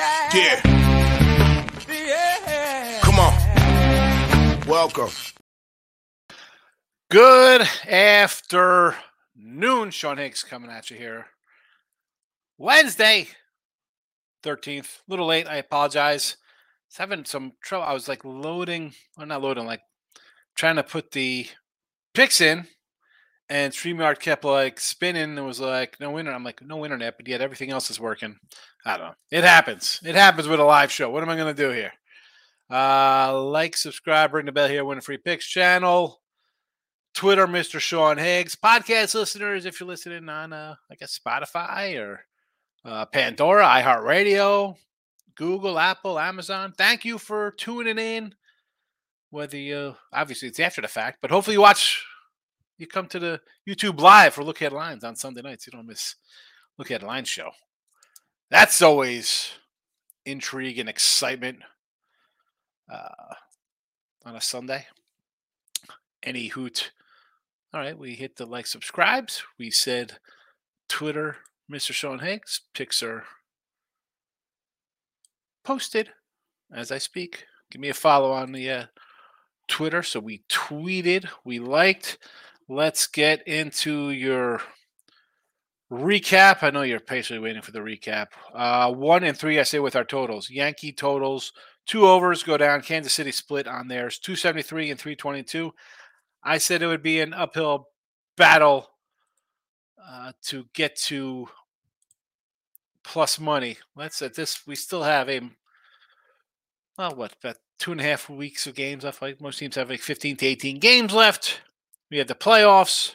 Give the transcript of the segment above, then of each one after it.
Yeah. Yeah. Yeah. Come on. Welcome. Good afternoon. Sean Higgs coming at you here. Wednesday, 13th. A little late. I apologize. I was having some trouble. I was like loading, or not loading, like trying to put the picks in, and StreamYard kept like spinning and was like, no internet. I'm like, no internet, but yet everything else is working. I don't know. It happens. It happens with a live show. What am I going to do here? Uh, like, subscribe, ring the bell here, win a free picks channel. Twitter, Mr. Sean Higgs. Podcast listeners, if you're listening on, uh, I guess, Spotify or uh, Pandora, iHeartRadio, Google, Apple, Amazon, thank you for tuning in. Whether you, obviously, it's after the fact, but hopefully you watch, you come to the YouTube Live for Look Headlines on Sunday nights. You don't miss Look Headlines show. That's always intrigue and excitement uh, on a Sunday. Any hoot. All right, we hit the like subscribes. We said Twitter, Mr. Sean Higgs, Pics are posted as I speak. Give me a follow on the uh, Twitter. So we tweeted, we liked. Let's get into your recap. I know you're patiently waiting for the recap. Uh, one and three, I say with our totals. Yankee totals, two overs go down. Kansas City split on theirs, 273 and 322. I said it would be an uphill battle uh, to get to plus money. Let's at this. We still have a well, what about two and a half weeks of games left? Like most teams have like 15 to 18 games left. We have the playoffs.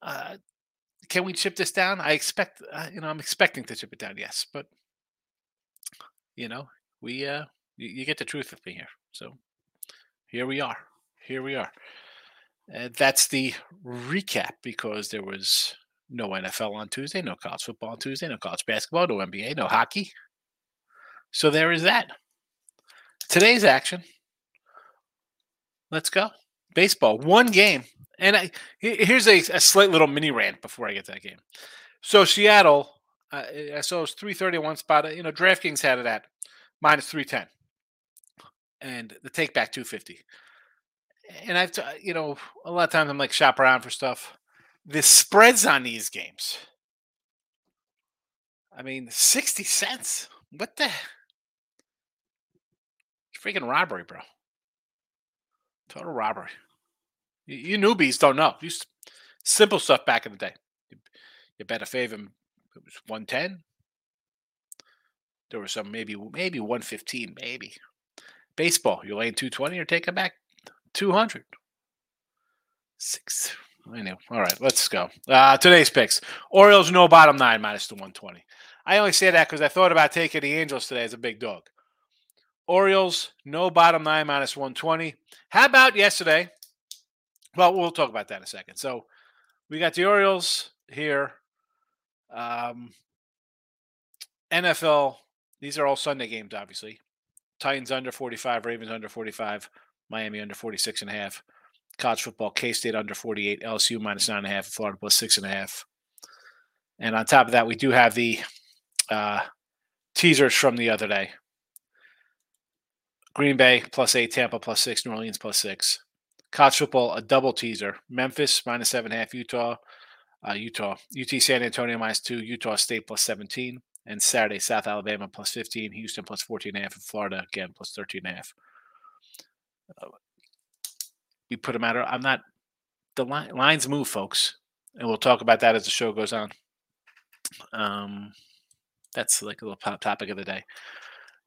Uh, can we chip this down? I expect, uh, you know, I'm expecting to chip it down. Yes, but you know, we uh, you, you get the truth with me here. So here we are. Here we are. Uh, that's the recap because there was no NFL on Tuesday, no college football on Tuesday, no college basketball, no NBA, no hockey. So there is that. Today's action. Let's go. Baseball, one game. And I, here's a, a slight little mini rant before I get to that game. So Seattle, uh, eh, I saw it was 331 spot. Uh, you know, DraftKings had it at minus 310. And the take back 250 and I've, uh, you know, a lot of times I'm like shop around for stuff. The spreads on these games. I mean, 60 cents. What the? Freaking robbery, bro. Total robbery. You, newbies don't know. You simple stuff back in the day. You, you bet a favor. It was 110. There was some maybe maybe 115, maybe. Baseball, you're laying 220 or taking back 200. Six. I. All right, let's go. Uh, today's picks. Orioles no bottom nine minus the 120. I only say that because I thought about taking the Angels today as a big dog. Orioles no bottom nine minus 120. How about yesterday? Well, we'll talk about that in a second. So we got the Orioles here. Um, NFL, these are all Sunday games, obviously. Titans under 45, Ravens under 45. Miami under 46 and a half. College football, K State under 48, LSU minus nine and a half, Florida plus six and a half. And on top of that, we do have the uh, teasers from the other day. Green Bay plus eight, Tampa plus six, New Orleans plus six. College football, a double teaser. Memphis minus seven half, Utah, uh, Utah, UT San Antonio minus two, Utah State plus 17. And Saturday, South Alabama plus 15, Houston plus 14 and a half, and Florida again plus 13 and a half we put them out. I'm not. The line, lines move, folks, and we'll talk about that as the show goes on. Um, that's like a little topic of the day.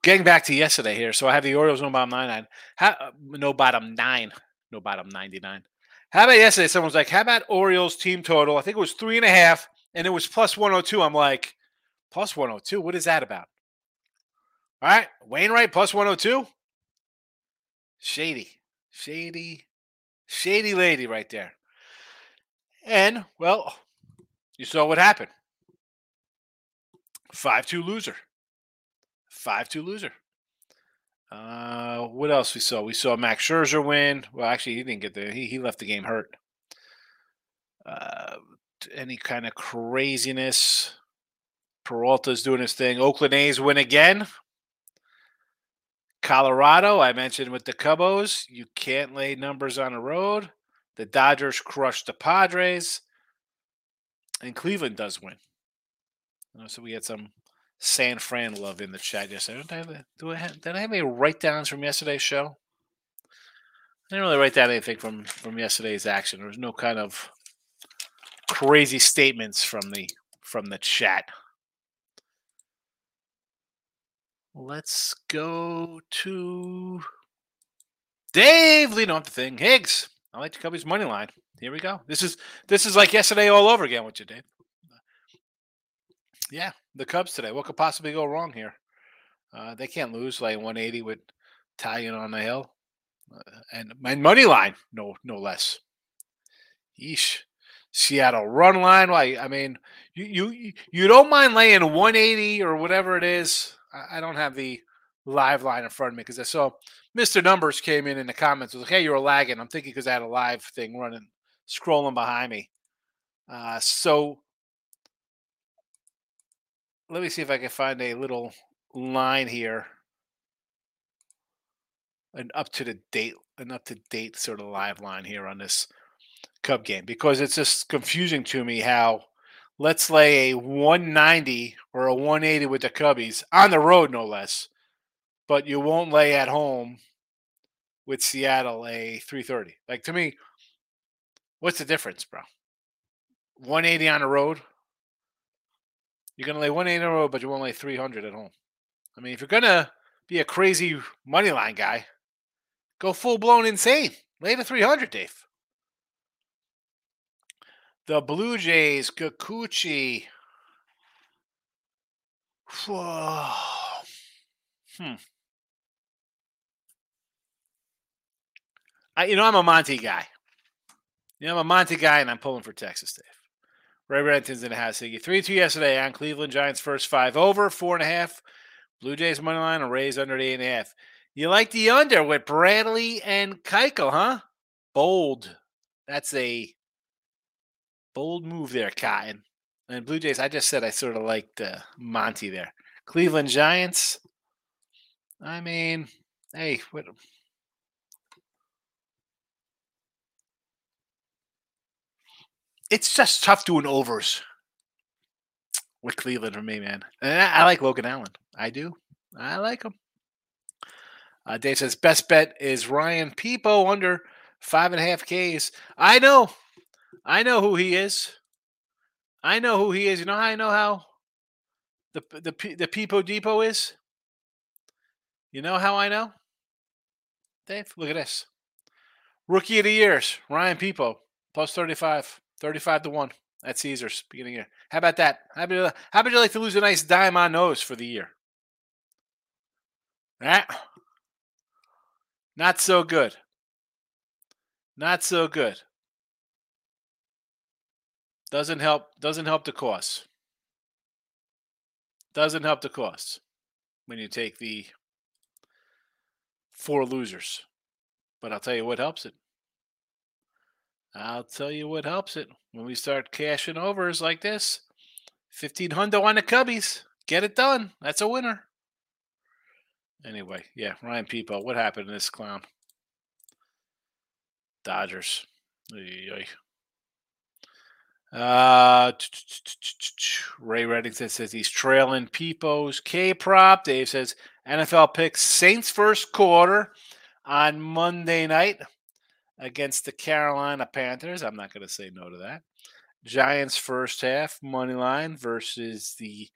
Getting back to yesterday here, so I have the Orioles no bottom nine, how, no bottom nine, no bottom ninety nine. How about yesterday? Someone was like, "How about Orioles team total?" I think it was three and a half, and it was plus one hundred oh two. I'm like, plus one hundred oh two. What is that about? All right, Wainwright plus one hundred two. Shady, shady, shady lady right there. And, well, you saw what happened 5 2 loser. 5 2 loser. Uh, what else we saw? We saw Max Scherzer win. Well, actually, he didn't get there. He, he left the game hurt. Uh, any kind of craziness. Peralta's doing his thing. Oakland A's win again. Colorado, I mentioned with the Cubos, you can't lay numbers on the road. The Dodgers crushed the Padres, and Cleveland does win. So we had some San Fran love in the chat yesterday. Did I have, do I have, did I have any write downs from yesterday's show? I didn't really write down anything from from yesterday's action. There was no kind of crazy statements from the from the chat. Let's go to Dave leading off the thing. Higgs. I like the Cubbies money line. Here we go. This is this is like yesterday all over again with you, Dave. Yeah, the Cubs today. What could possibly go wrong here? Uh, they can't lose like 180 with Taillon on the hill, uh, and my money line, no, no less. Yeesh. Seattle run line. Why? I mean, you you you don't mind laying 180 or whatever it is I don't have the live line in front of me because I saw Mr. Numbers came in in the comments. Was like, "Hey, you were lagging." I'm thinking because I had a live thing running, scrolling behind me. Uh, so let me see if I can find a little line here, an up to the date, an up to date sort of live line here on this Cub game because it's just confusing to me how let's lay a 190 or a 180 with the Cubbies on the road, no less. But you won't lay at home with Seattle a 330. Like to me, what's the difference, bro? 180 on the road. You're gonna lay 180 on the road, but you won't lay 300 at home. I mean, if you're gonna be a crazy money line guy, go full blown insane. Lay the 300, Dave. The Blue Jays, Kikuchi. hmm. I, you know, I'm a Monty guy. You know, I'm a Monty guy, and I'm pulling for Texas, Dave. Ray Reddington's in the house. Siggy. 3 2 yesterday on Cleveland Giants first five over, four and a half. Blue Jays money line and Rays under eight and a half. You like the under with Bradley and Keuchel, huh? Bold. That's a Bold move there, Cotton. And Blue Jays, I just said I sort of liked uh, Monty there. Cleveland Giants. I mean, hey, what? It's just tough doing overs with Cleveland for me, man. And I, I like Logan Allen. I do. I like him. Uh, Dave says best bet is Ryan Peepo under five and a half Ks. I know. I know who he is. I know who he is. You know how I know how the the the Peepo Depot is? You know how I know? Dave, look at this. Rookie of the years, Ryan Peepo, plus 35, 35 to 1 at Caesars beginning year. How about that? How about, how about you like to lose a nice dime on nose for the year? That not so good. Not so good. Doesn't help. Doesn't help the cost. Doesn't help the cost when you take the four losers. But I'll tell you what helps it. I'll tell you what helps it when we start cashing overs like this. 1500 on the Cubbies. Get it done. That's a winner. Anyway, yeah, Ryan Peepo. What happened to this clown? Dodgers. Uh, Ray Reddington says he's trailing Peepo's K prop. Dave says NFL picks Saints first quarter on Monday night against the Carolina Panthers. I'm not going to say no to that. Giants first half money line versus the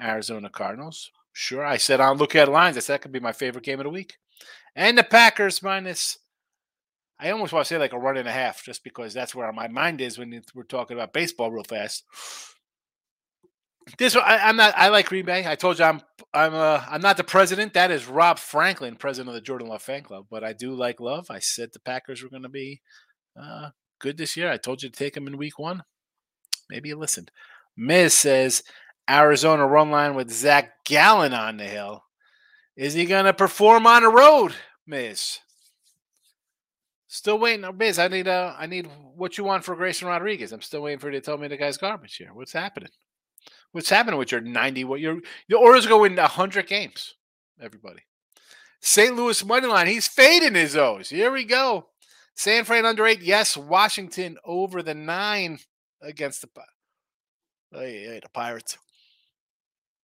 Arizona Cardinals. Sure, I said on look at lines. I said that could be my favorite game of the week. And the Packers minus I almost want to say like a run and a half, just because that's where my mind is when we're talking about baseball real fast. This I, am not. I like Green Bay. I told you I'm. I'm. Uh, I'm not the president. That is Rob Franklin, president of the Jordan Love fan club. But I do like Love. I said the Packers were going to be uh, good this year. I told you to take them in Week One. Maybe you listened. Miz says Arizona run line with Zach Gallen on the hill. Is he going to perform on the road, Miz? Still waiting. Biz, I need uh I need what you want for Grayson Rodriguez. I'm still waiting for you to tell me the guy's garbage here. What's happening? What's happening with your 90? What your your Orioles go win 100 games, everybody. St. Louis money line. He's fading his O's. Here we go. San Fran under eight. Yes. Washington over the nine against the, hey, the Pirates.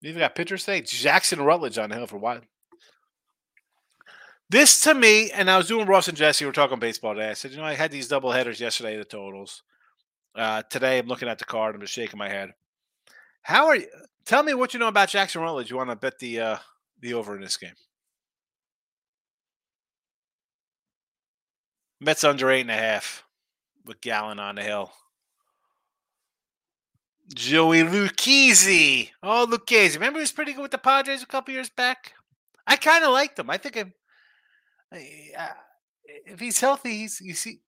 You even got pitchers today. Jackson Rutledge on the hill for what? This to me, and I was doing Ross and Jesse. We are talking baseball today. I said, you know, I had these double headers yesterday, the totals. Uh, today, I'm looking at the card. I'm just shaking my head. How are you? Tell me what you know about Jackson Rutledge. You want to bet the uh, the over in this game? Mets under eight and a half with Gallen on the hill. Joey Lucchesi. Oh, Lucchesi. Remember he was pretty good with the Padres a couple years back? I kind of liked him. I think I'm, uh, if he's healthy, he's you see,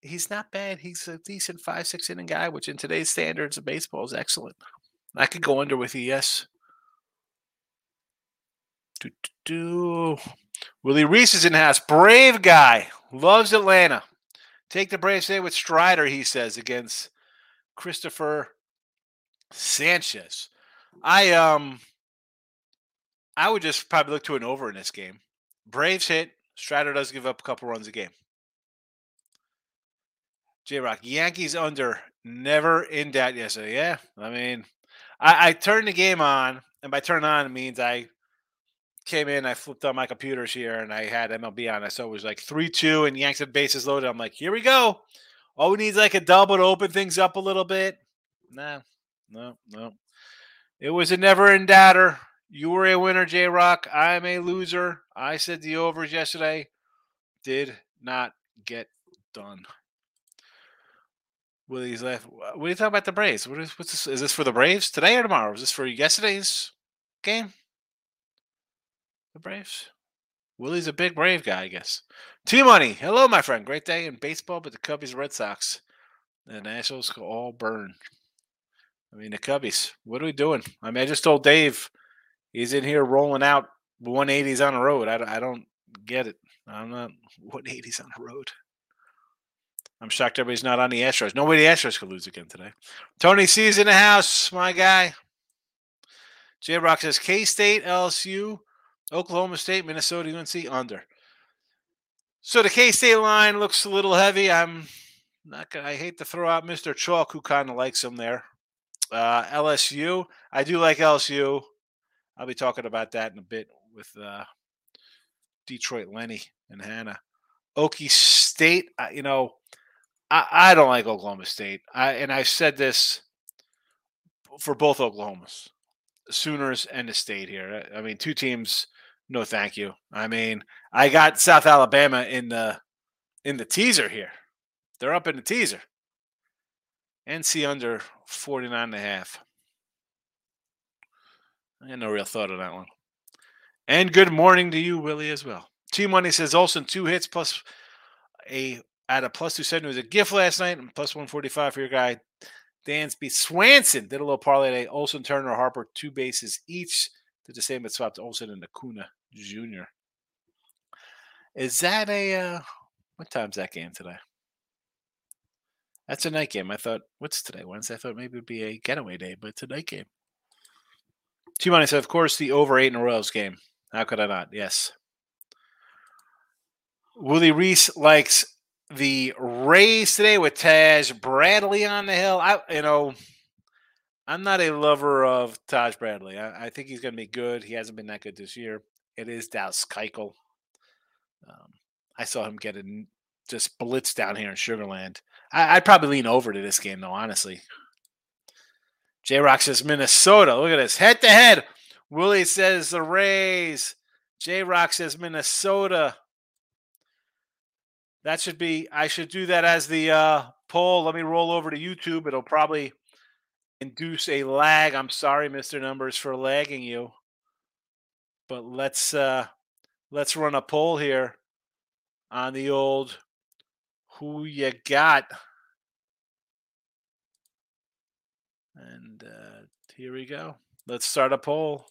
he's not bad. He's a decent five six inning guy, which in today's standards of baseball is excellent. I could go under with yes. Do, do, do. Willie Reese is in house. Brave guy. Loves Atlanta. Take the Braves today with Strider, he says, against Christopher Sanchez. I um I would just probably look to an over in this game. Braves hit. Strider does give up a couple runs a game. J Rock, Yankees under, never in doubt yesterday. Yeah, I mean, I, I turned the game on, and by turn on it means I came in, I flipped on my computers here, and I had MLB on. I saw it was like three two, and Yanks had bases loaded. I'm like, here we go. All we need is like a double to open things up a little bit. Nah, no, no. It was a never in doubter. You were a winner, J Rock. I'm a loser. I said the overs yesterday. Did not get done. Willie's left. What are you talking about the Braves? What is what's this? Is this for the Braves today or tomorrow? Is this for yesterday's game? The Braves. Willie's a big Brave guy, I guess. T Money. Hello, my friend. Great day in baseball, but the Cubbies, Red Sox, the Nationals all burn. I mean, the Cubbies. What are we doing? I mean, I just told Dave he's in here rolling out 180s on the road. I, I don't get it. I'm not 180s on the road. I'm shocked everybody's not on the Astros. Nobody the Astros could lose again today. Tony C's in the house, my guy. J Rock says K State, LSU, Oklahoma State, Minnesota, UNC under. So the K State line looks a little heavy. I'm not gonna I hate to throw out Mr. Chalk, who kind of likes him there. Uh, LSU, I do like LSU. I'll be talking about that in a bit with uh, Detroit Lenny and Hannah. Okie State, you know, I, I don't like Oklahoma State. I and I said this for both Oklahomas, Sooners and the State here. I mean, two teams. No, thank you. I mean, I got South Alabama in the in the teaser here. They're up in the teaser. NC under 49 and a half. I had no real thought of that one. And good morning to you, Willie, as well. T Money says Olson two hits plus a at a plus 270 was a gift last night and plus 145 for your guy. Dansby Swanson did a little parlay today. Olson, Turner, Harper, two bases each. Did the same but swapped Olson and Acuna Jr. Is that a uh, what time's that game today? That's a night game. I thought, what's today? Wednesday. I thought maybe it'd be a getaway day, but it's a night game. Two money said, of course, the over eight in Royals game. How could I not? Yes. Willie Reese likes the Rays today with Taj Bradley on the hill. I, you know, I'm not a lover of Taj Bradley. I, I think he's going to be good. He hasn't been that good this year. It is Dallas Keuchel. Um, I saw him get a, just blitz down here in Sugarland. I, would probably lean over to this game, though, honestly. J Rock says Minnesota. Look at this. Head to head. Willie says the Rays. J Rock says Minnesota. That should be, I should do that as the uh, poll. Let me roll over to YouTube. It'll probably induce a lag. I'm sorry, Mr. Numbers, for lagging you. But let's uh let's run a poll here on the old who you got. And uh, here we go. Let's start a poll.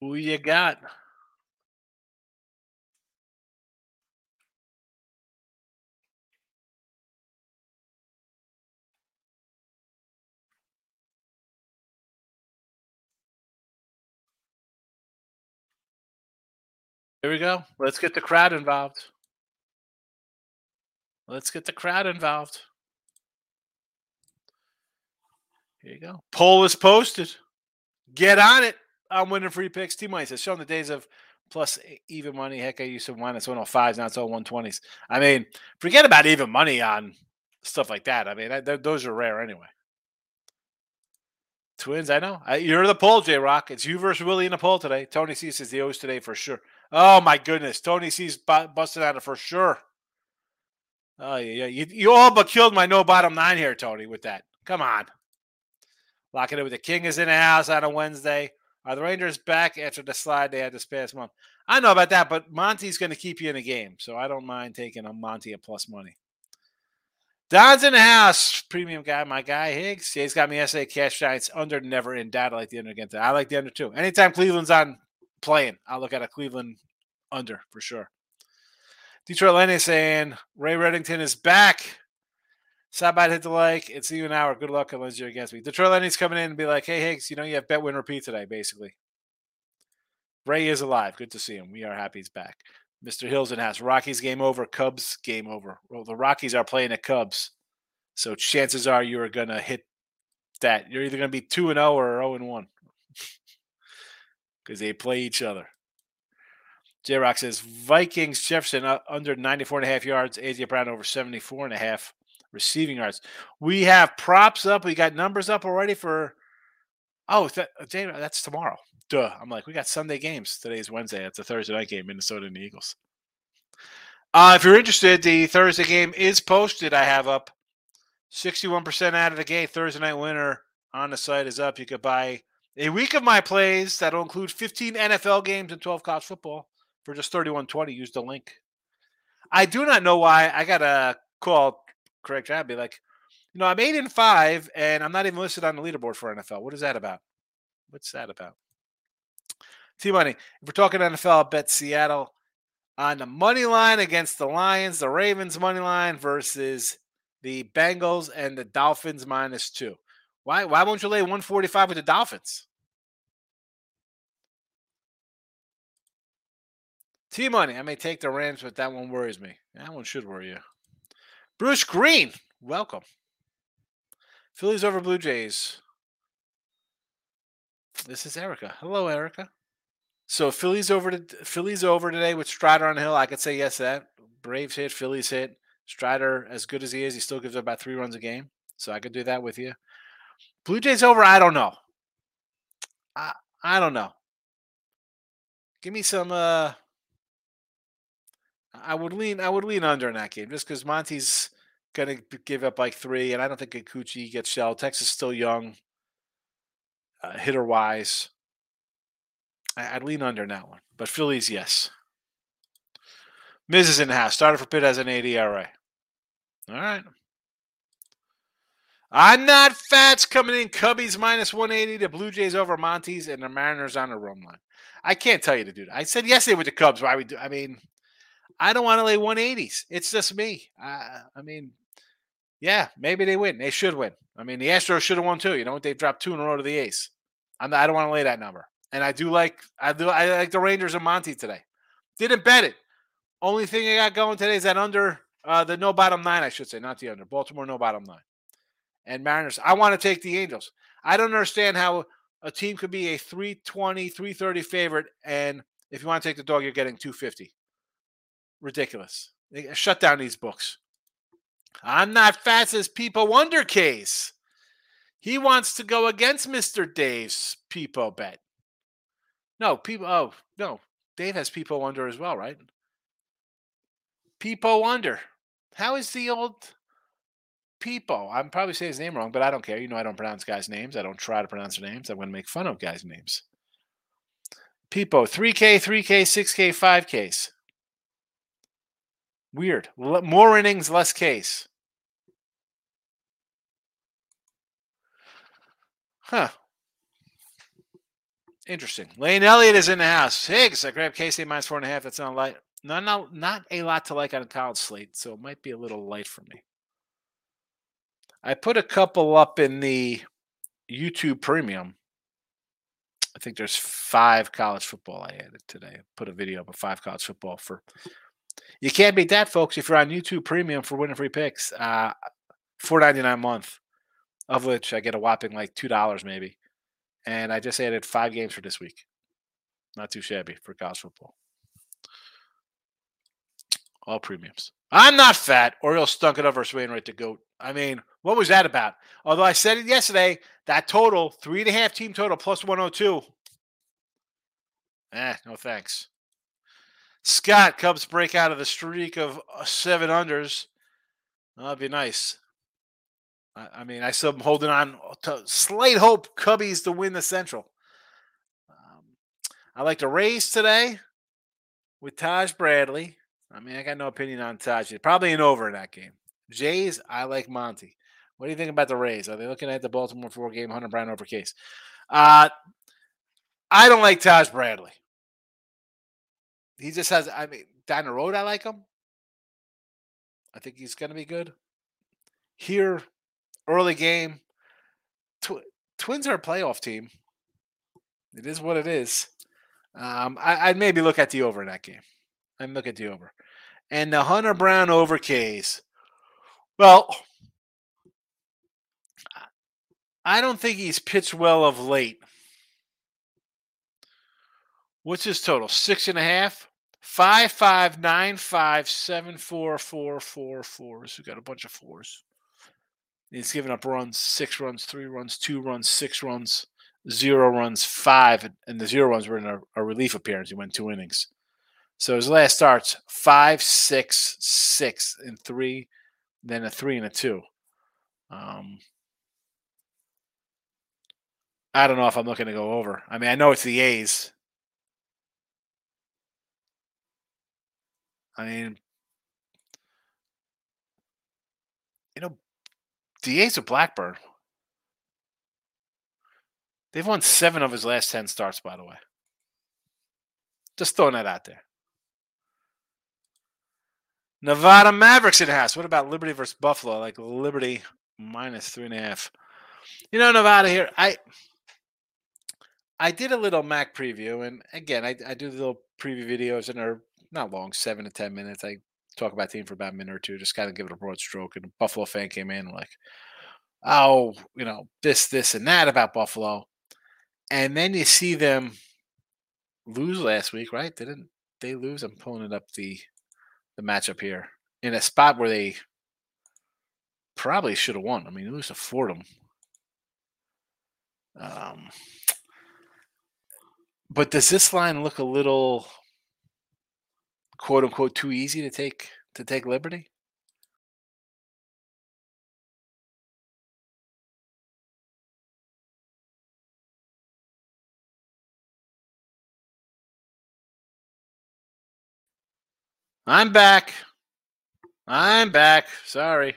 Who you got? Here we go. Let's get the crowd involved. Let's get the crowd involved. Here you go. Poll is posted. Get on it. I'm winning free picks. T money says showing the days of plus even money. Heck, I used to win. It's 105s. Now it's all 120s. I mean, forget about even money on stuff like that. I mean, I, th- those are rare anyway. Twins, I know. I, you're the poll, J Rock. It's you versus Willie in the poll today. Tony C says the O's today for sure. Oh my goodness, Tony C's bu- busted out of for sure. Oh yeah, you, you all but killed my no bottom nine here, Tony. With that, come on. Locking it with the King is in the house on a Wednesday. Are the Rangers back after the slide they had this past month? I know about that, but Monty's going to keep you in the game, so I don't mind taking a Monty plus money. Don's in the house. Premium guy, my guy Higgs. He's got me SA Cash Giants under, never in doubt. I like the under that. I like the under too. Anytime Cleveland's on playing, I'll look at a Cleveland under for sure. Detroit Lenny saying Ray Reddington is back. Stop by hit the like. It's you even hour. Good luck unless you're against me. Detroit Lenny's coming in and be like, hey, Higgs, you know, you have bet win repeat today, basically. Ray is alive. Good to see him. We are happy he's back. Mr. Hills and has Rockies game over, Cubs game over. Well, the Rockies are playing the Cubs. So chances are you are going to hit that. You're either going to be 2 and 0 or 0 and 1 because they play each other. J Rock says Vikings Jefferson uh, under 94 and a half yards, AJ Brown over 74 and a half receiving yards. We have props up. We got numbers up already for. Oh, that, that's tomorrow. Duh. I'm like, we got Sunday games. Today's Wednesday. It's a Thursday night game, Minnesota and the Eagles. Uh, if you're interested, the Thursday game is posted. I have up 61% out of the gate. Thursday night winner on the site is up. You could buy a week of my plays that'll include 15 NFL games and 12 college football for just 31.20. Use the link. I do not know why. I got a call Craig Trabb be like, you know, I'm eight and five, and I'm not even listed on the leaderboard for NFL. What is that about? What's that about? T Money. If we're talking NFL, I'll bet Seattle on the money line against the Lions, the Ravens money line versus the Bengals and the Dolphins minus two. Why why won't you lay 145 with the Dolphins? T Money. I may take the Rams, but that one worries me. That one should worry you. Bruce Green, welcome. Phillies over Blue Jays. This is Erica. Hello, Erica. So Phillies over to Phillies over today with Strider on the hill. I could say yes to that. Braves hit, Phillies hit. Strider, as good as he is, he still gives up about three runs a game. So I could do that with you. Blue Jays over, I don't know. I I don't know. Give me some uh I would lean I would lean under in that game just because Monty's gonna give up like three, and I don't think Kikuchi gets shelled. Texas still young, uh, hitter wise. I, would lean under in that one. But Phillies, yes. Miz is in the house. Started for Pitt as an 80 ERA. All right. I'm not fats coming in. Cubbies minus 180. The Blue Jays over Monty's and the Mariners on the run line. I can't tell you to do that. I said yesterday with the Cubs. Why we do? I mean, I don't want to lay 180s. It's just me. I, I mean, yeah, maybe they win. They should win. I mean, the Astros should have won too. You know, what? they've dropped two in a row to the Ace. I'm I don't want to lay that number. And I do like I do I like the Rangers and Monty today. Didn't bet it. Only thing I got going today is that under uh, the no bottom nine, I should say, not the under. Baltimore no bottom nine. And Mariners. I want to take the Angels. I don't understand how a team could be a 320, 330 favorite, and if you want to take the dog, you're getting 250. Ridiculous. Uh, shut down these books. I'm not fast as People Wonder case. He wants to go against Mr. Dave's People bet. No, people. Oh no, Dave has people under as well, right? People under. How is the old people? I'm probably saying his name wrong, but I don't care. You know, I don't pronounce guys' names. I don't try to pronounce their names. I'm going to make fun of guys' names. People, 3K, 3K, 6K, 5Ks. Weird. More innings, less case. Huh. Interesting. Lane Elliott is in the house. Higgs, I grabbed KC minus four and a half. That's not light. Not, not, not a lot to like on a college slate, so it might be a little light for me. I put a couple up in the YouTube premium. I think there's five college football I added today. I Put a video up of five college football for. You can't beat that, folks. If you're on YouTube Premium for winning free picks, uh, four ninety nine a month, of which I get a whopping like two dollars maybe, and I just added five games for this week. Not too shabby for college football. All premiums. I'm not fat. Oriole stunk it up versus Wainwright the goat. I mean, what was that about? Although I said it yesterday, that total, three and a half team total plus 102. Eh, no thanks. Scott, Cubs break out of the streak of uh, seven unders. That'd be nice. I, I mean, I still am holding on to slight hope Cubbies to win the Central. Um, I like the Rays today with Taj Bradley. I mean, I got no opinion on Taj. Probably an over in that game. Jays, I like Monty. What do you think about the Rays? Are they looking at the Baltimore four game Hunter Brown over case? Uh, I don't like Taj Bradley. He just has, I mean, down the road, I like him. I think he's going to be good. Here, early game, tw- Twins are a playoff team. It is what it is. Um, I, would maybe look at the over in that game. I'd look at the over. And the Hunter Brown over case. Well, I don't think he's pitched well of late. What's his total? Six and a half? Five, five, nine, five, seven, four, four, four, fours. We've got a bunch of fours. He's given up runs, six runs, three runs, two runs, six runs, zero runs, five, and the zero runs were in a, a relief appearance. He went two innings. So his last starts five, six, six, and three, then a three and a two. Um, I don't know if I'm looking to go over. I mean, I know it's the A's. I mean, you know, the A's are Blackburn. They've won seven of his last 10 starts, by the way. Just throwing that out there. Nevada Mavericks in house. What about Liberty versus Buffalo? Like Liberty minus three and a half. You know, Nevada here. I I did a little Mac preview, and again, I, I do the little preview videos, and they're not long, seven to ten minutes. I talk about the team for about a minute or two, just kind of give it a broad stroke. And a Buffalo fan came in like, "Oh, you know, this, this, and that about Buffalo," and then you see them lose last week, right? Didn't they lose? I'm pulling it up the the matchup here in a spot where they probably should have won. I mean, it lose to Fordham. Um, but does this line look a little quote unquote too easy to take to take liberty? I'm back. I'm back. Sorry.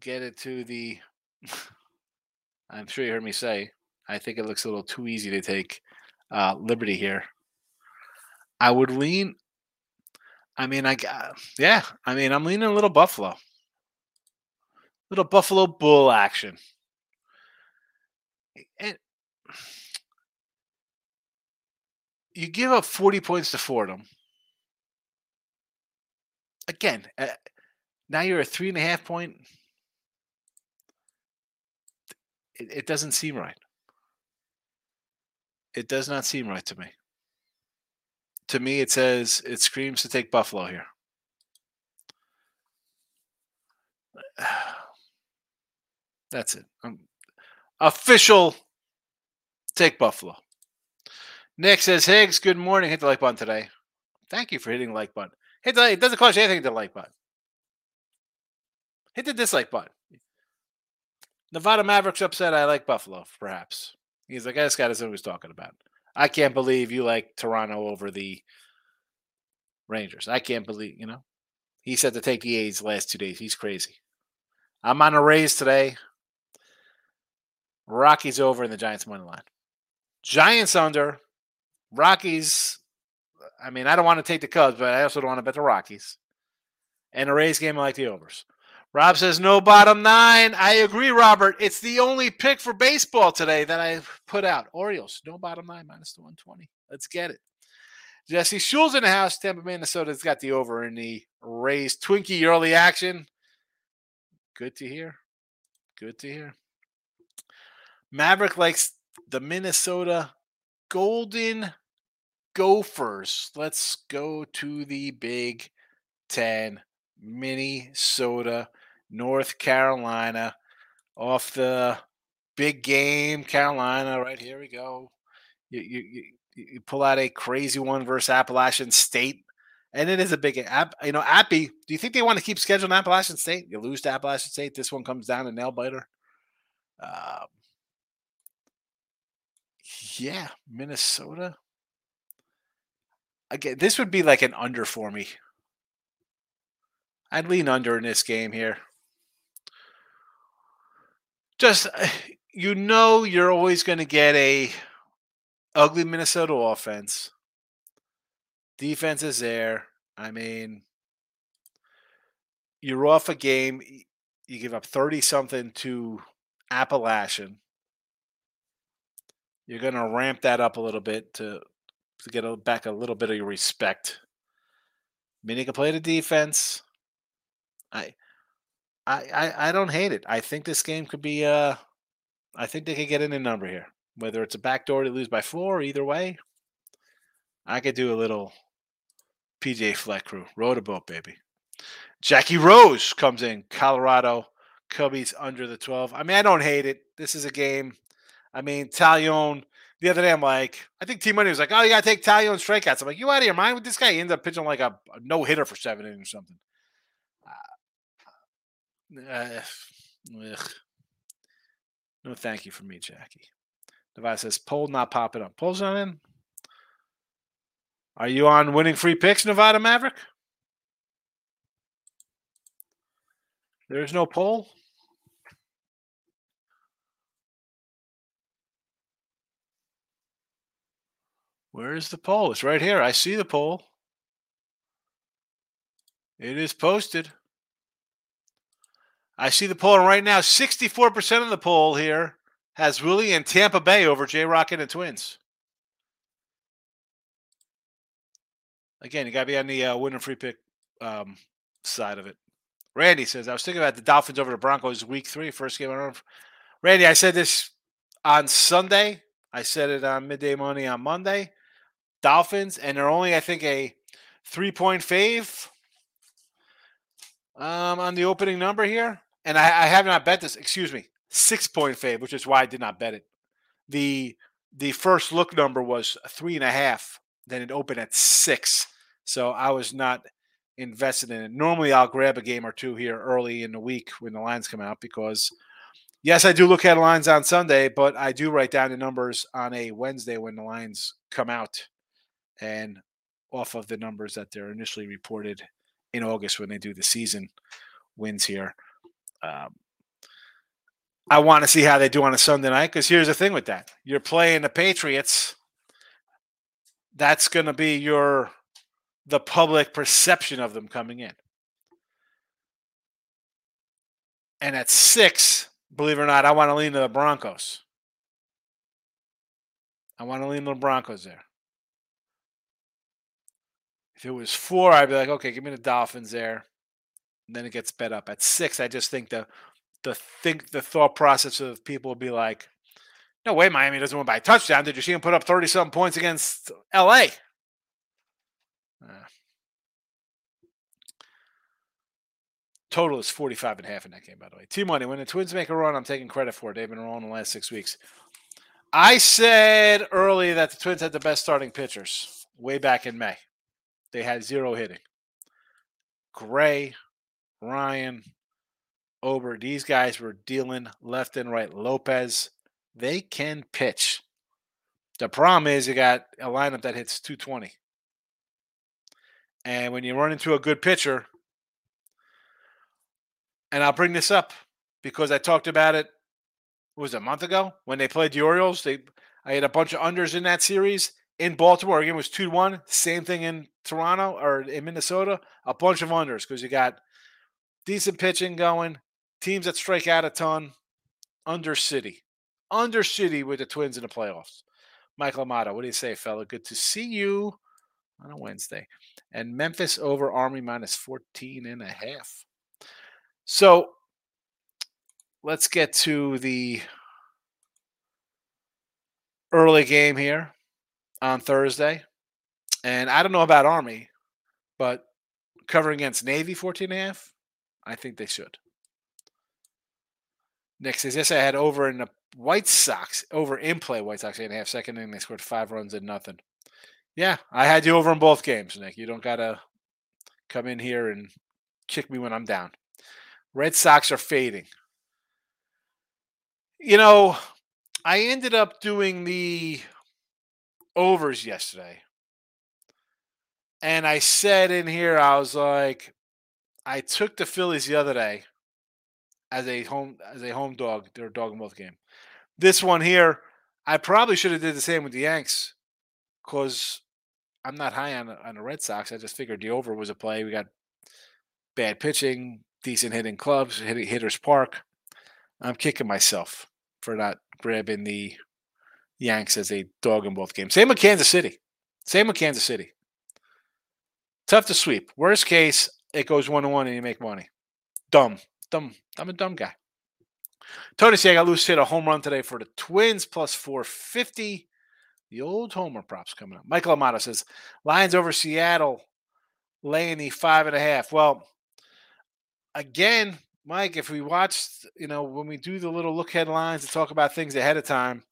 Get it to the. I'm sure you heard me say. I think it looks a little too easy to take uh, Liberty here. I would lean. I mean, I yeah. I mean, I'm leaning a little Buffalo. Little Buffalo Bull action. And you give up 40 points to Fordham. Again, uh, now you're a three and a half point. It, it doesn't seem right. It does not seem right to me. To me, it says it screams to take Buffalo here. That's it. Um, official take Buffalo. Nick says, Higgs, good morning. Hit the like button today. Thank you for hitting the like button. Hit the it doesn't cost you anything to like button. Hit the dislike button. Nevada Mavericks upset. I like Buffalo, perhaps. He's like, this guy doesn't know what he's talking about. I can't believe you like Toronto over the Rangers. I can't believe, you know. He said to take the A's last two days. He's crazy. I'm on a raise today. Rockies over in the Giants money line. Giants under. Rockies, I mean, I don't want to take the Cubs, but I also don't want to bet the Rockies. And the Rays game, I like the overs. Rob says no bottom nine. I agree, Robert. It's the only pick for baseball today that I put out. Orioles, no bottom nine, minus the 120. Let's get it. Jesse Schul's in the house. Tampa, Minnesota's got the over in the Rays. Twinkie early action. Good to hear. Good to hear. Maverick likes the Minnesota Golden Gophers. Let's go to the Big Ten. Minnesota, North Carolina, off the big game, Carolina. Right here we go. You, you, you pull out a crazy one versus Appalachian State, and it is a big app. You know, Appy. Do you think they want to keep scheduling Appalachian State? You lose to Appalachian State. This one comes down a nail biter. Um, yeah, Minnesota. Again, this would be like an under for me. I'd lean under in this game here. Just uh, you know you're always going to get a ugly Minnesota offense. Defense is there. I mean, you're off a game. You give up 30 something to Appalachian. You're going to ramp that up a little bit to, to get a, back a little bit of your respect. I can play the defense. I, I, I, I don't hate it. I think this game could be. Uh, I think they could get in a number here. Whether it's a backdoor to lose by four, either way, I could do a little PJ Fleck crew. Row the boat, baby. Jackie Rose comes in. Colorado Cubbies under the 12. I mean, I don't hate it. This is a game. I mean, Taillon, the other day, I'm like, I think T Money was like, oh, you got to take Taillon strikeouts. I'm like, you out of your mind with this guy? He ends up pitching like a, a no hitter for seven innings or something. Uh, no, thank you for me, Jackie. Nevada says, poll not popping up. Poll's not in. Are you on winning free picks, Nevada Maverick? There's no poll. Where is the poll? It's right here. I see the poll. It is posted. I see the poll right now. 64% of the poll here has Willie and Tampa Bay over J Rock and the Twins. Again, you got to be on the uh, winner free pick um, side of it. Randy says, I was thinking about the Dolphins over the Broncos week three, first game on Randy, I said this on Sunday. I said it on midday money on Monday. Dolphins, and they're only, I think, a three point fave um, on the opening number here and I, I have not bet this. Excuse me, six point fave, which is why I did not bet it. the The first look number was three and a half. Then it opened at six, so I was not invested in it. Normally, I'll grab a game or two here early in the week when the lines come out because, yes, I do look at lines on Sunday, but I do write down the numbers on a Wednesday when the lines come out, and off of the numbers that they're initially reported in August when they do the season wins here. Um, I want to see how they do on a Sunday night because here's the thing with that: you're playing the Patriots. That's going to be your the public perception of them coming in. And at six, believe it or not, I want to lean to the Broncos. I want to lean to the Broncos there. If it was four, I'd be like, okay, give me the Dolphins there and then it gets sped up. At six, I just think the the think the thought process of people will be like, no way, Miami doesn't win by a touchdown. Did you see him put up 30 something points against LA? Uh, total is 45 and a half in that game, by the way. T Money, when the Twins make a run, I'm taking credit for it. They've been rolling the last six weeks. I said early that the Twins had the best starting pitchers way back in May. They had zero hitting. Gray, Ryan, Ober, these guys were dealing left and right. Lopez, they can pitch. The problem is you got a lineup that hits 220. And when you run into a good pitcher, and I'll bring this up because I talked about it was it, a month ago when they played the Orioles. They I had a bunch of unders in that series in Baltimore. Again, was 2 to 1. Same thing in Toronto or in Minnesota. A bunch of unders because you got decent pitching going, teams that strike out a ton, under City. Under City with the Twins in the playoffs. Michael Amato, what do you say, fella? Good to see you on a Wednesday. And Memphis over Army minus 14 and a half. So let's get to the early game here on Thursday. And I don't know about Army, but covering against Navy 14 and a half, I think they should. Nick says, yes, I had over in the White Sox, over in play White Sox eight and a half second inning. They scored five runs and nothing. Yeah, I had you over in both games, Nick. You don't got to come in here and kick me when I'm down. Red Sox are fading. You know, I ended up doing the overs yesterday. And I said in here, I was like, I took the Phillies the other day as a home as a home dog. They're dog and wolf game. This one here, I probably should have did the same with the Yanks, because I'm not high on on the Red Sox. I just figured the over was a play. We got bad pitching, decent hitting clubs, hitting hitters park. I'm kicking myself for not grabbing the Yanks as a dog in both games. Same with Kansas City. Same with Kansas City. Tough to sweep. Worst case, it goes one to one and you make money. Dumb. Dumb. I'm a dumb guy. Tony loose hit a home run today for the Twins plus 450. The old homer props coming up. Michael Amato says Lions over Seattle laying the five and a half. Well, again, Mike, if we watched, you know, when we do the little look ahead lines to talk about things ahead of time,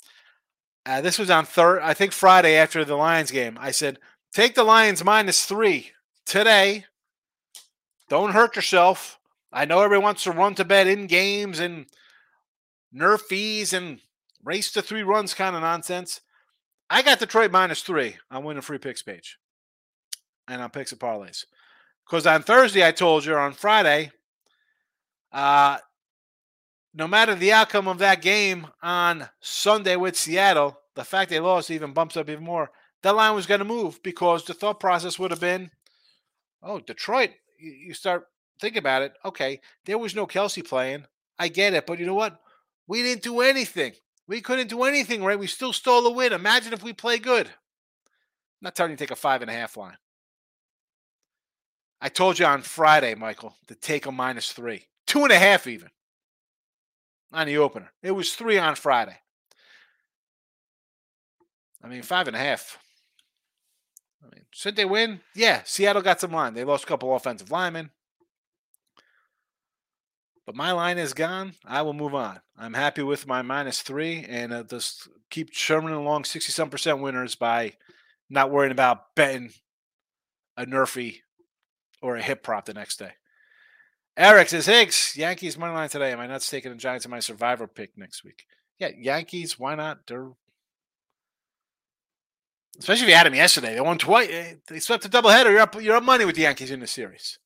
uh, this was on third, I think Friday after the Lions game. I said, take the Lions minus three today. Don't hurt yourself. I know everyone wants to run to bed in games and nerf fees and race to three runs kind of nonsense. I got Detroit minus three on winning free picks page and on picks and parlays. Because on Thursday, I told you, on Friday, uh, no matter the outcome of that game on Sunday with Seattle, the fact they lost even bumps up even more. That line was going to move because the thought process would have been, oh, Detroit. You start thinking about it. Okay, there was no Kelce playing. I get it, but you know what? We didn't do anything. We couldn't do anything, right? We still stole a win. Imagine if we play good. I'm not telling you to take a five and a half line. I told you on Friday, Michael, to take a minus three, two and a half even on the opener. It was three on Friday. I mean, five and a half. I mean, should they win? Yeah, Seattle got some line. They lost a couple offensive linemen. But my line is gone. I will move on. I'm happy with my minus three and uh, just keep churning along 60 some percent winners by not worrying about betting a NRFI or a hip prop the next day. Eric says, Higgs, Yankees money line today. Am I not taking the Giants in my survivor pick next week? Yeah, Yankees, why not? They're especially if you had them yesterday. They won twice. Eh, they swept a doubleheader. You're up. You're up money with the Yankees in the series.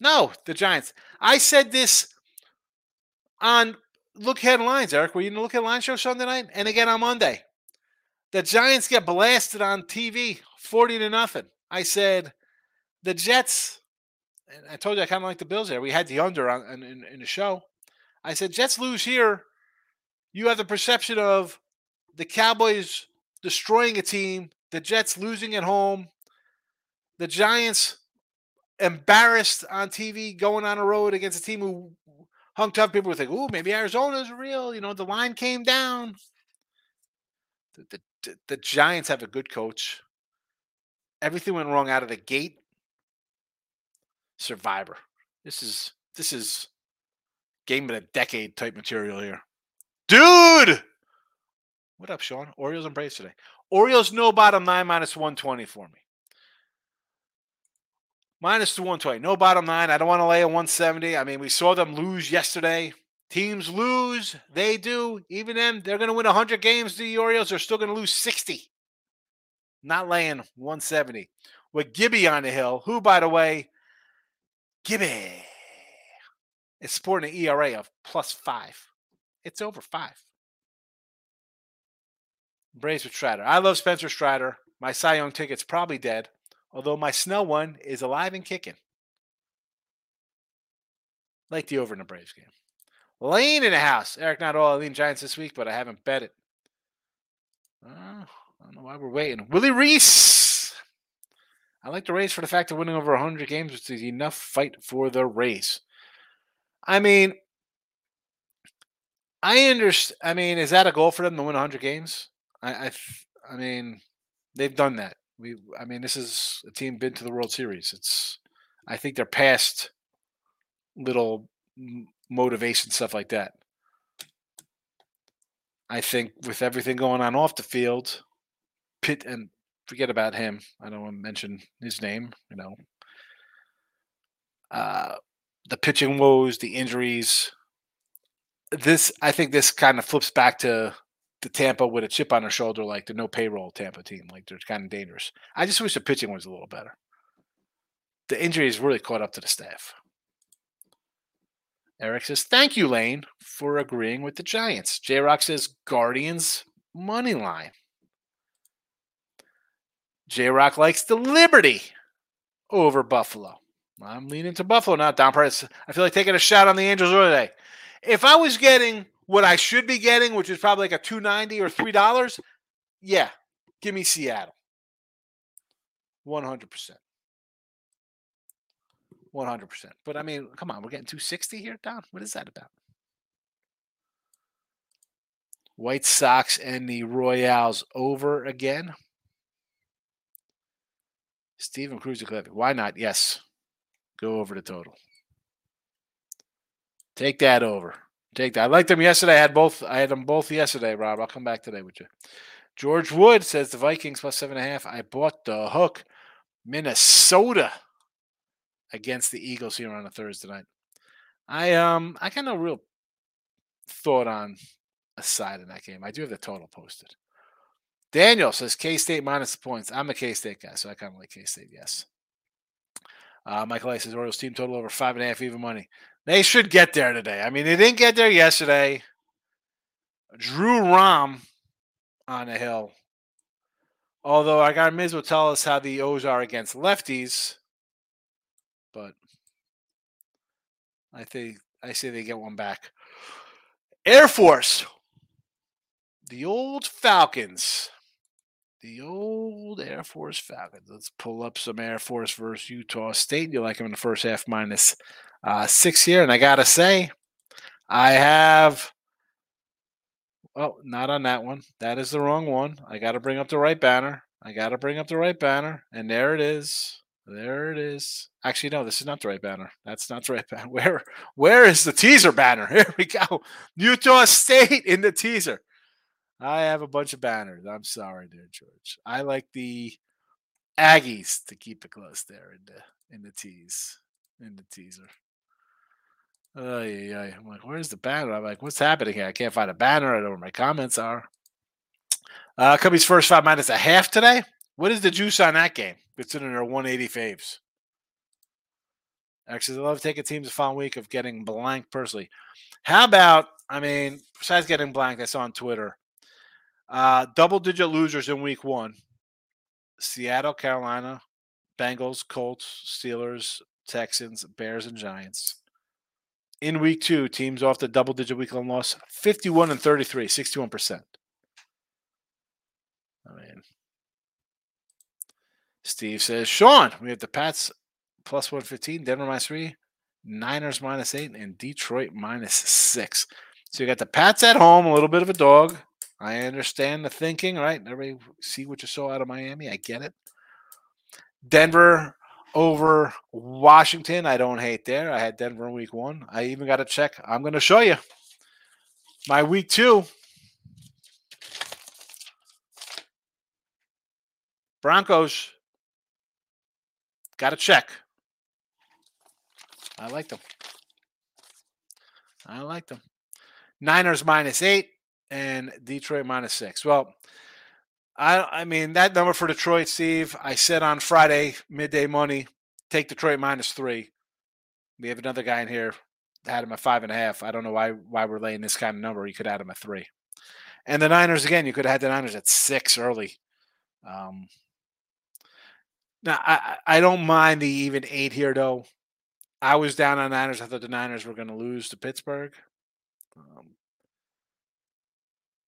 No, the Giants. I said this on Look Ahead Lines, Eric. Were you in the Look Ahead Lines show Sunday night and again on Monday? The Giants get blasted on TV, forty to nothing. I said the Jets and I told you I kind of like the Bills there. We had the under on in, in the show. I said Jets lose here. You have the perception of the Cowboys destroying a team, the Jets losing at home, the Giants embarrassed on TV going on a road against a team who hung tough. People would think, "Oh, maybe Arizona's real." You know, the line came down. The, the, the Giants have a good coach. Everything went wrong out of the gate. Survivor. This is this is game of the decade type material here. Dude! What up, Sean? Orioles and Braves today. Orioles no bottom nine minus 120 for me. Minus the 120. No bottom nine. I don't want to lay a 170. I mean, we saw them lose yesterday. Teams lose. They do. Even them, they're going to win 100 games. The Orioles are still going to lose 60. Not laying 170. With Gibby on the hill, who, by the way, Gibby is sporting an ERA of plus five. It's over five. Braves with Strider. I love Spencer Strider. My Cy Young ticket's probably dead, although my Snell one is alive and kicking. Like the over in the Braves game. Lane in the house. Eric, not all lean Giants this week, but I haven't bet it. Uh, I don't know why we're waiting. Willie Reese. I like the Rays for the fact of winning over 100 games, which is enough fight for the Rays. I mean, I understand. I mean, is that a goal for them to win 100 games? I, I, I mean, they've done that. We, I mean, this is a team been to the World Series. It's, I think they're past little motivation stuff like that. I think with everything going on off the field, Pitt and forget about him. I don't want to mention his name. You know, uh, the pitching woes, the injuries. This, I think, this kind of flips back to the Tampa with a chip on their shoulder, like the no payroll Tampa team. Like they're kind of dangerous. I just wish the pitching was a little better. The injuries really caught up to the staff. Eric says, Thank you, Lane, for agreeing with the Giants. J Rock says, Guardians money line. J Rock likes the Liberty over Buffalo. I'm leaning to Buffalo now. Don Price. I feel like taking a shot on the Angels today. If I was getting what I should be getting, which is probably like a two ninety or three dollars, yeah, give me Seattle. One hundred percent. One hundred percent. But I mean, come on, we're getting two sixty here, Don. What is that about? White Sox and the Royals over again. Stephen Cruz, why not? Yes, go over the total. Take that over. Take that. I liked them yesterday. I had both. I had them both yesterday, Rob. I'll come back today with you. George Wood says the Vikings plus seven and a half. I bought the hook. Minnesota against the Eagles here on a Thursday night. I um I got no real thought on a side in that game. I do have the total posted. Daniel says K State minus the points. I'm a K State guy, so I kind of like K State. Yes. Uh, Michael says Orioles team total over five and a half even money. They should get there today. I mean, they didn't get there yesterday. Drew Rom on a hill. Although our guy Miz will tell us how the O's are against lefties, but I think I say they get one back. Air Force, the old Falcons, the old Air Force Falcons. Let's pull up some Air Force versus Utah State. You like them in the first half minus uh, six here. And I got to say, I have, oh, not on that one. That is the wrong one. I got to bring up the right banner. I got to bring up the right banner. And there it is. There it is. Actually, no, this is not the right banner. That's not the right banner. Where, where is the teaser banner? Here we go. Utah State in the teaser. I have a bunch of banners. I'm sorry, dear George. I like the Aggies to keep it close there in the in the tease in the teaser. Oh yeah, yeah. I'm like, where's the banner? I'm like, what's happening here? I can't find a banner. I don't know where my comments are. Uh, Cubbies first five minus a half today. What is the juice on that game? Considering their 180 faves. Actually, I love taking teams the following week of getting blank personally. How about, I mean, besides getting blank, I saw on Twitter, uh, double digit losers in week one Seattle, Carolina, Bengals, Colts, Steelers, Texans, Bears, and Giants in week two, teams off the double digit week long loss 51 and 33, 61%. I mean, Steve says, Sean, we have the Pats plus 115, Denver minus three, Niners minus eight, and Detroit minus six. So you got the Pats at home, a little bit of a dog. I understand the thinking, right? Everybody see what you saw out of Miami. I get it. Denver over Washington. I don't hate there. I had Denver in week one. I even got a check. I'm going to show you my week two. Broncos got to check. I like them. I like them. Niners minus eight and Detroit minus six. Well, I I mean that number for Detroit, Steve. I said on Friday midday money, take Detroit minus three. We have another guy in here had him at five and a half. I don't know why why we're laying this kind of number. You could add him at three. And the Niners again, you could have had the Niners at six early. Um, now I I don't mind the even eight here though. I was down on Niners. I thought the Niners were going to lose to Pittsburgh. Um,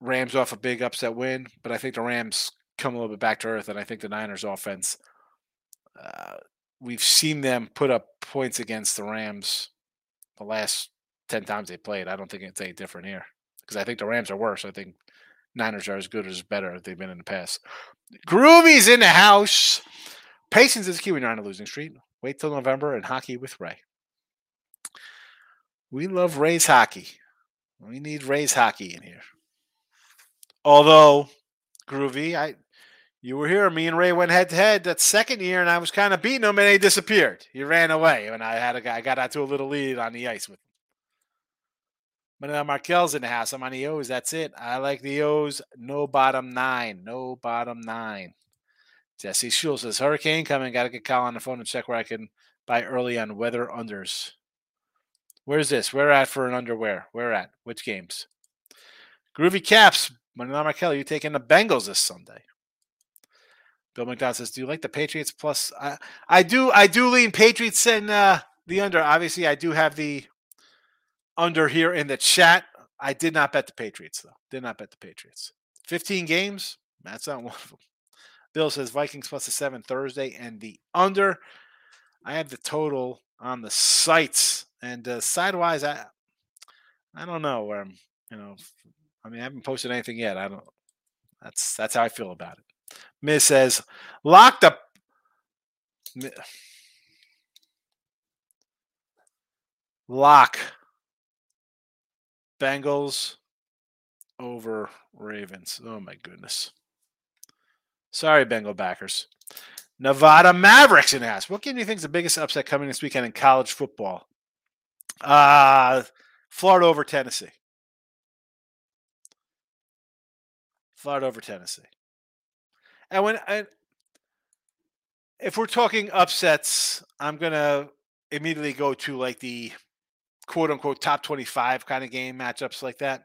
Rams off a big upset win, but I think the Rams come a little bit back to earth, and I think the Niners offense. Uh, we've seen them put up points against the Rams the last ten times they played. I don't think it's any different here because I think the Rams are worse. I think Niners are as good as better as they've been in the past. Groovy's in the house. Patience is key when you're on a losing streak. Wait till November and hockey with Ray. We love Ray's hockey. We need Ray's hockey in here. Although, Groovy, I you were here. Me and Ray went head to head that second year, and I was kind of beating him, and he disappeared. He ran away, and I had a guy. I got out to a little lead on the ice with him. But now Markel's in the house. I'm on the O's. That's it. I like the O's. No bottom nine. No bottom nine. Jesse Schul says Hurricane coming. Got to get Kyle on the phone and check where I can buy early on weather unders. Where's this? Where at for an underwear? Where at? Which games? Groovy Caps. Manila Markel, you taking the Bengals this Sunday? Bill McDonald says, "Do you like the Patriots plus?" I, I do. I do lean Patriots and uh, the under. Obviously, I do have the under here in the chat. I did not bet the Patriots though. Did not bet the Patriots. Fifteen games. That's not one of them. Bill says Vikings plus the seven Thursday and the under. I have the total on the sites and uh, sidewise. I I don't know where I'm. You know, I mean, I haven't posted anything yet. I don't. That's that's how I feel about it. Miz says, lock the. Lock. Bengals over Ravens. Oh my goodness. Sorry, Bengal backers. Nevada Mavericks in ass. What game do you think is the biggest upset coming this weekend in college football? Uh Florida over Tennessee. Florida over Tennessee. And when and if we're talking upsets, I'm gonna immediately go to like the quote unquote top 25 kind of game matchups like that.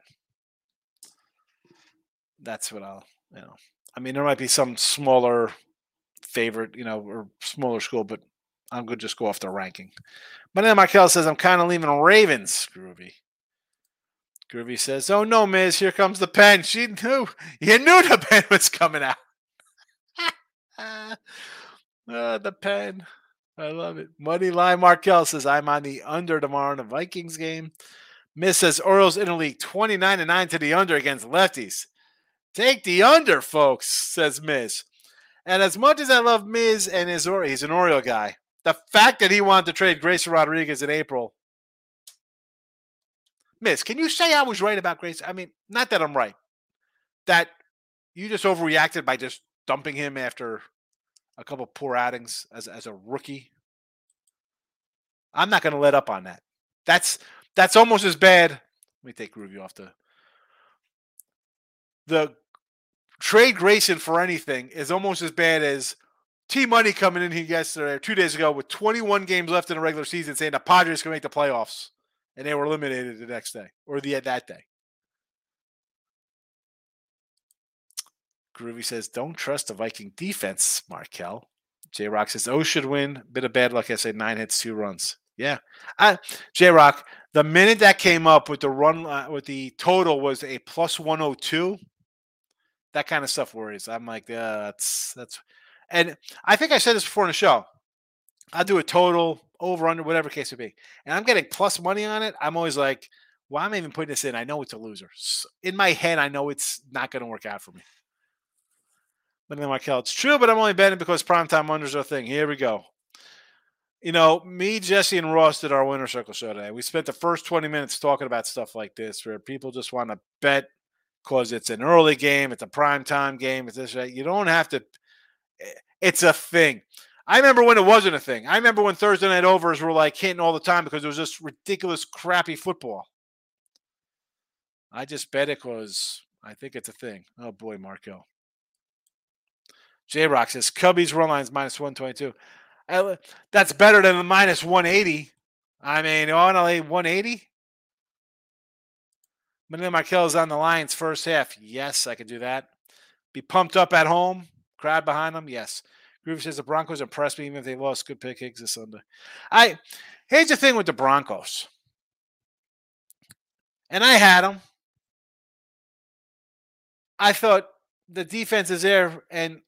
That's what I'll, you know. I mean, there might be some smaller favorite, you know, or smaller school, but I'm going to just go off the ranking. But then Michael says, I'm kind of leaving Ravens, Groovy. Groovy says, Oh no, Miz, here comes the pen. She knew, you knew the pen was coming out. uh, the pen. I love it. Money Line Markel says, I'm on the under tomorrow in the Vikings game. Miz says, Orioles Interleague 29 to 9 to the under against lefties. Take the under, folks, says Miz. And as much as I love Miz and his or he's an Oriole guy, the fact that he wanted to trade Grayson Rodriguez in April. Miz, can you say I was right about Grace? I mean, not that I'm right. That you just overreacted by just dumping him after a couple poor outings as as a rookie. I'm not going to let up on that. That's that's almost as bad. Let me take Groovy off the the trade Grayson for anything is almost as bad as T Money coming in here yesterday, two days ago, with 21 games left in the regular season, saying the Padres can make the playoffs, and they were eliminated the next day or the that day. Groovy says, "Don't trust the Viking defense, Markel." J Rock says, "Oh, should win." Bit of bad luck. I say nine hits, two runs. Yeah, J Rock. The minute that came up with the run uh, with the total was a plus one hundred oh two. That kind of stuff worries. I'm like, yeah, that's that's, and I think I said this before in the show. I'll do a total over under whatever case it be, and I'm getting plus money on it. I'm always like, why am I even putting this in? I know it's a loser. In my head, I know it's not going to work out for me. But then Michael, it's true, but I'm only betting because primetime unders are a thing. Here we go. You know, me, Jesse, and Ross did our winner circle show today. We spent the first 20 minutes talking about stuff like this where people just want to bet because it's an early game, it's a primetime game, it's this, right? You don't have to, eh, it's a thing. I remember when it wasn't a thing. I remember when Thursday night overs were like hitting all the time because it was just ridiculous, crappy football. I just bet it because I think it's a thing. Oh boy, Marco. J Rock says Cubbies run lines minus 122. That's better than the minus 180. I mean, only 180. Manila Markel is on the Lions first half. Yes, I can do that. Be pumped up at home. Crowd behind them. Yes. Groovy says the Broncos impressed me even if they lost good pick Higgs this Sunday. I here's the thing with the Broncos. And I had them. I thought the defense is there and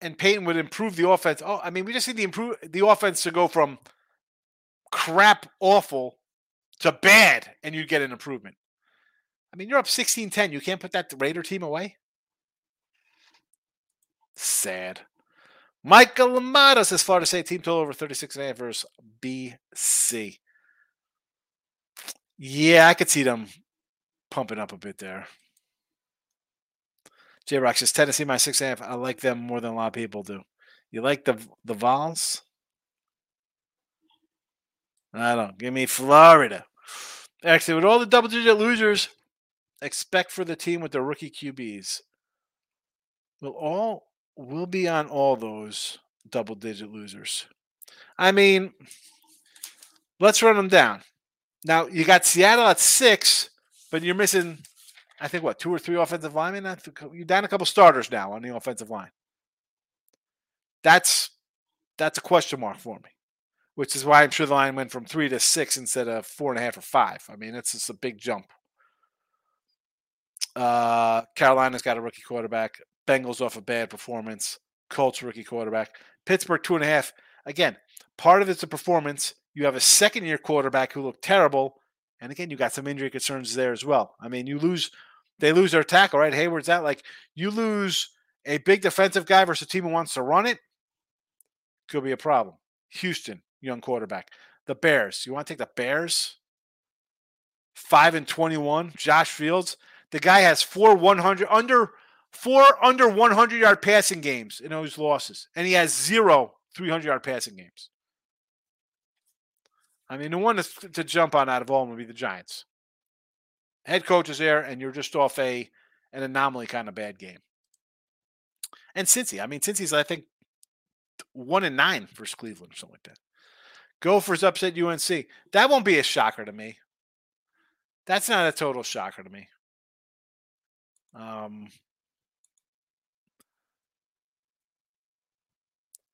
and Payton would improve the offense. Oh, I mean, we just need the improve the offense to go from crap awful to bad and you'd get an improvement. I mean, you're up 16-10. You can't put that Raider team away. Sad. Michael Lamadas says Florida State team total over 36 and a half versus BC. Yeah, I could see them pumping up a bit there. J Rock says Tennessee my six and a half. I like them more than a lot of people do. You like the the Vols? I don't. Give me Florida. Actually, with all the double digit losers, expect for the team with the rookie QBs. Will all will be on all those double digit losers. I mean, let's run them down. Now you got Seattle at six, but you're missing, I think, what two or three offensive linemen. You're down a couple starters now on the offensive line. That's that's a question mark for me, which is why I'm sure the line went from three to six instead of four and a half or five. I mean, it's just a big jump. Uh, Carolina's got a rookie quarterback. Bengals off a bad performance. Colts rookie quarterback. Pittsburgh two and a half. Again, part of it's a performance. You have a second year quarterback who looked terrible. And again, you got some injury concerns there as well. I mean, you lose, they lose their tackle, right? Heyward's out. Like you lose a big defensive guy versus a team who wants to run it, could be a problem. Houston, young quarterback. The Bears. You want to take the Bears? Five and twenty-one. Josh Fields. The guy has four one hundred under four under 100 yard passing games in those losses, and he has zero 300 yard passing games. I mean, the one to, to jump on out of all would be the Giants. Head coach is there, and you're just off a an anomaly kind of bad game. And Cincy, I mean, Cincy's I think one and nine versus Cleveland or something like that. Gophers upset UNC. That won't be a shocker to me. That's not a total shocker to me. Um,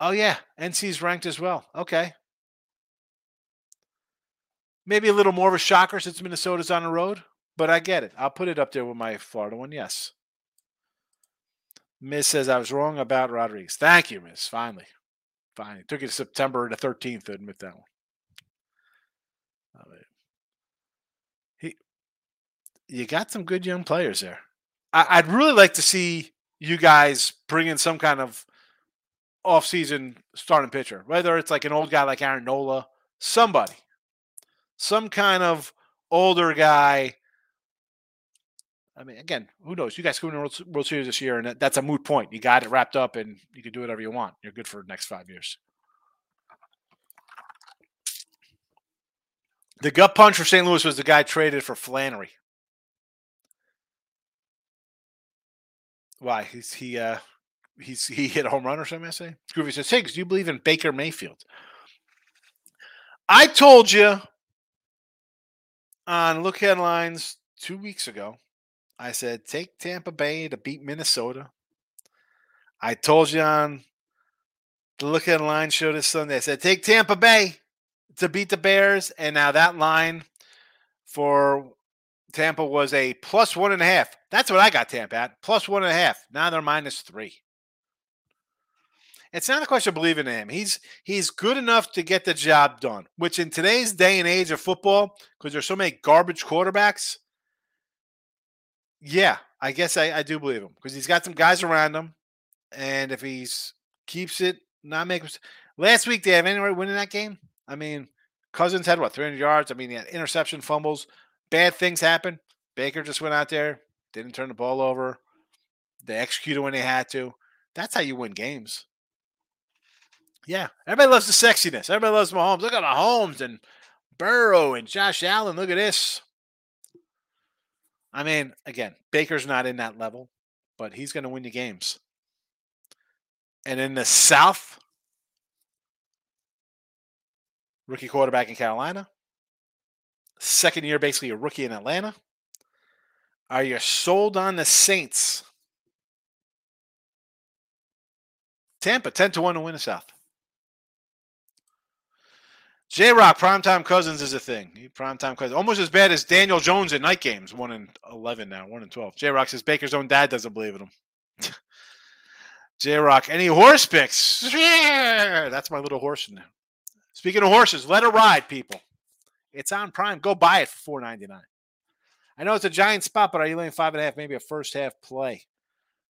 Oh yeah, NC's ranked as well. Okay. Maybe a little more of a shocker since Minnesota's on the road, but I get it. I'll put it up there with my Florida one. Yes. Miz says I was wrong about Rodriguez. Thank you, Miz. Finally. Finally. Took it September the 13th to admit that one. He, you got some good young players there. I, I'd really like to see you guys bring in some kind of offseason starting pitcher, whether it's like an old guy like Aaron Nola, somebody, some kind of older guy. I mean, again, who knows? You guys could win the World Series this year, and that's a moot point. You got it wrapped up, and you can do whatever you want. You're good for the next five years. The gut punch for St. Louis was the guy traded for Flaherty. Why? He's he uh he's he hit a home run or something. I say. Groovy says, "Hey, do you believe in Baker Mayfield?" I told you on Look Ahead Lines two weeks ago. I said take Tampa Bay to beat Minnesota. I told you on the Look Ahead Line show this Sunday. I said take Tampa Bay to beat the Bears, and now that line for Tampa was a plus one and a half. That's what I got Tampa at plus one and a half. Now they're minus three. It's not a question of believing in him. He's he's good enough to get the job done. Which in today's day and age of football, because there's so many garbage quarterbacks, yeah, I guess I, I do believe him because he's got some guys around him, and if he's keeps it, not making last week they have anywhere winning that game. I mean, Cousins had what 300 yards. I mean, he had interception, fumbles, bad things happen. Baker just went out there, didn't turn the ball over. They executed when they had to. That's how you win games. Yeah, everybody loves the sexiness. Everybody loves Mahomes. Look at Mahomes and Burrow and Josh Allen. Look at this. I mean, again, Baker's not in that level, but he's going to win you games. And in the South, rookie quarterback in Carolina, second year, basically a rookie in Atlanta. Are you sold on the Saints? Tampa, 10 to 1 to win the South. J Rock, primetime cousins is a thing. Primetime cousins. Almost as bad as Daniel Jones in night games. 1 and 11 now, 1 and 12. J Rock says Baker's own dad doesn't believe in him. J Rock, any horse picks? That's my little horse in there. Speaking of horses, let it ride, people. It's on Prime. Go buy it for four ninety nine. I know it's a giant spot, but are you laying five and a half? Maybe a first half play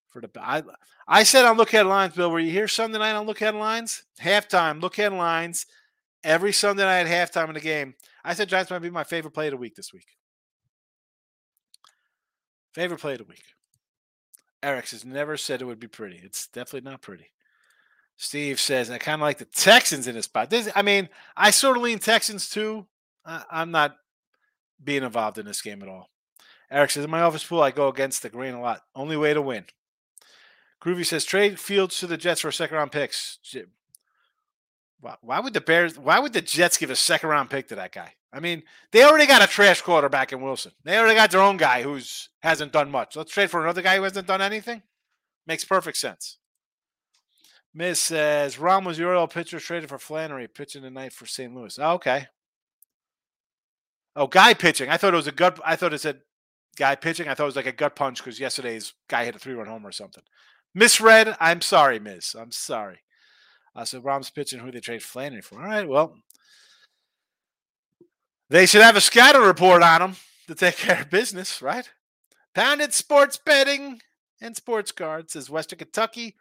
for the. I I said on look ahead lines, Bill. Were you here Sunday night on look ahead lines? Halftime, look ahead lines. Every Sunday night at halftime in the game, I said Giants might be my favorite play of the week this week. Favorite play of the week. Eric has never said it would be pretty. It's definitely not pretty. Steve says, I kind of like the Texans in this spot. This, I mean, I sort of lean Texans too. I, I'm not being involved in this game at all. Eric says, in my office pool, I go against the grain a lot. Only way to win. Groovy says, trade Fields to the Jets for second round picks. Why, would the Bears, why would the Jets give a second round pick to that guy? I mean, they already got a trash quarterback in Wilson. They already got their own guy who's hasn't done much. Let's trade for another guy who hasn't done anything. Makes perfect sense. Miz says Rom was your oil pitcher traded for Flaherty pitching tonight for St. Louis. Oh, okay. Oh, guy pitching. I thought it was a gut. I thought it said guy pitching. I thought it was like a gut punch because yesterday's guy hit a three run home or something. Misread. I'm sorry, Miz. I'm sorry. Uh, so Rom's pitching who they trade Flaherty for. All right. Well, they should have a scatter report on them to take care of business, right? Pounded sports betting and sports cards says Western Kentucky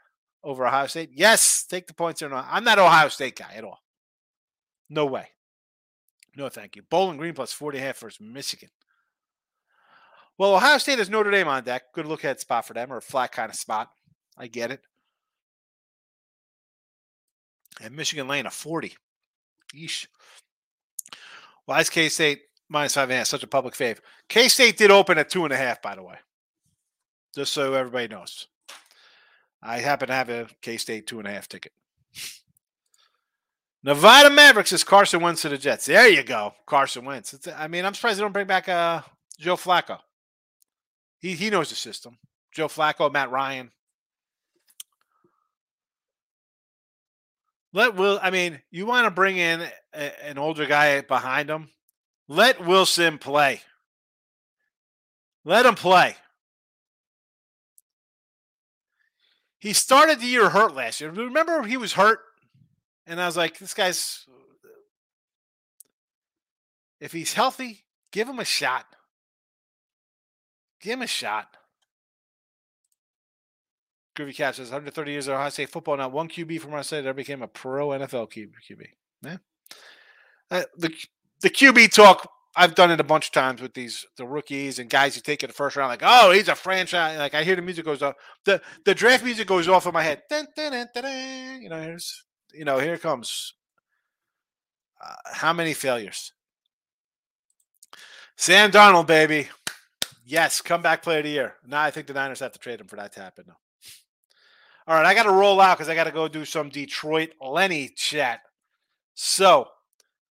over Ohio State. Yes, take the points there. I'm not Ohio State guy at all. No way. No, thank you. Bowling Green plus 40 and a half versus Michigan. Well, Ohio State has Notre Dame on deck. Good look at spot for them, or a flat kind of spot. I get it. And Michigan laying a 40. Yeesh. Why is K State minus five and a half such a public fave? K State did open at two and a half, by the way. Just so everybody knows. I happen to have a K State two and a half ticket. Nevada Mavericks is Carson Wentz to the Jets. There you go, Carson Wentz. It's, I mean, I'm surprised they don't bring back uh, Joe Flacco. He he knows the system. Joe Flacco, Matt Ryan. Let Will. I mean, you want to bring in a, an older guy behind him. Let Wilson play. Let him play. He started the year hurt last year. Remember, he was hurt, and I was like, "This guy's if he's healthy, give him a shot. Give him a shot." Groovy Cat says 130 years of Ohio State football. Not one QB from our state ever became a pro NFL QB. Yeah. Uh, the the QB talk I've done it a bunch of times with these the rookies and guys who take it the first round. Like, oh, he's a franchise. Like I hear the music goes off. The the draft music goes off in my head. Dun, dun, dun. You know, here's you know here comes. Uh, how many failures? Sam Darnold, baby. Yes, comeback player of the year. Now I think the Niners have to trade him for that to happen. though. All right, I got to roll out because I got to go do some Detroit Lenny chat. So,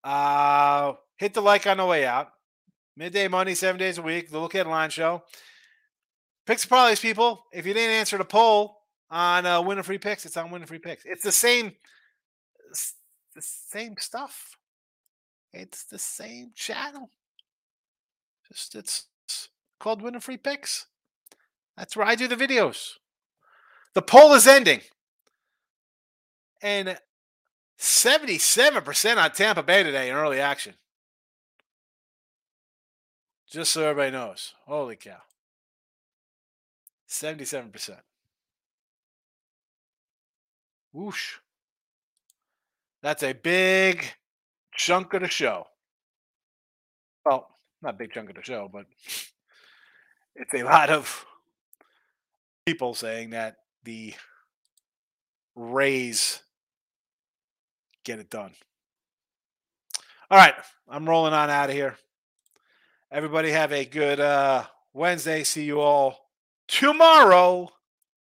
uh, hit the like on the way out. Midday money, seven days a week. The Look Ahead Line Show. Picks and parlays, people. If you didn't answer the poll on uh, winning free picks, it's on winning free picks. It's the same, it's the same stuff. It's the same channel. Just it's called winning free picks. That's where I do the videos. The poll is ending. And 77% on Tampa Bay today in early action. Just so everybody knows. Holy cow. 77%. Whoosh. That's a big chunk of the show. Well, not a big chunk of the show, but it's a lot of people saying that the Rays get it done. All right, I'm rolling on out of here. Everybody have a good uh, Wednesday. See you all tomorrow.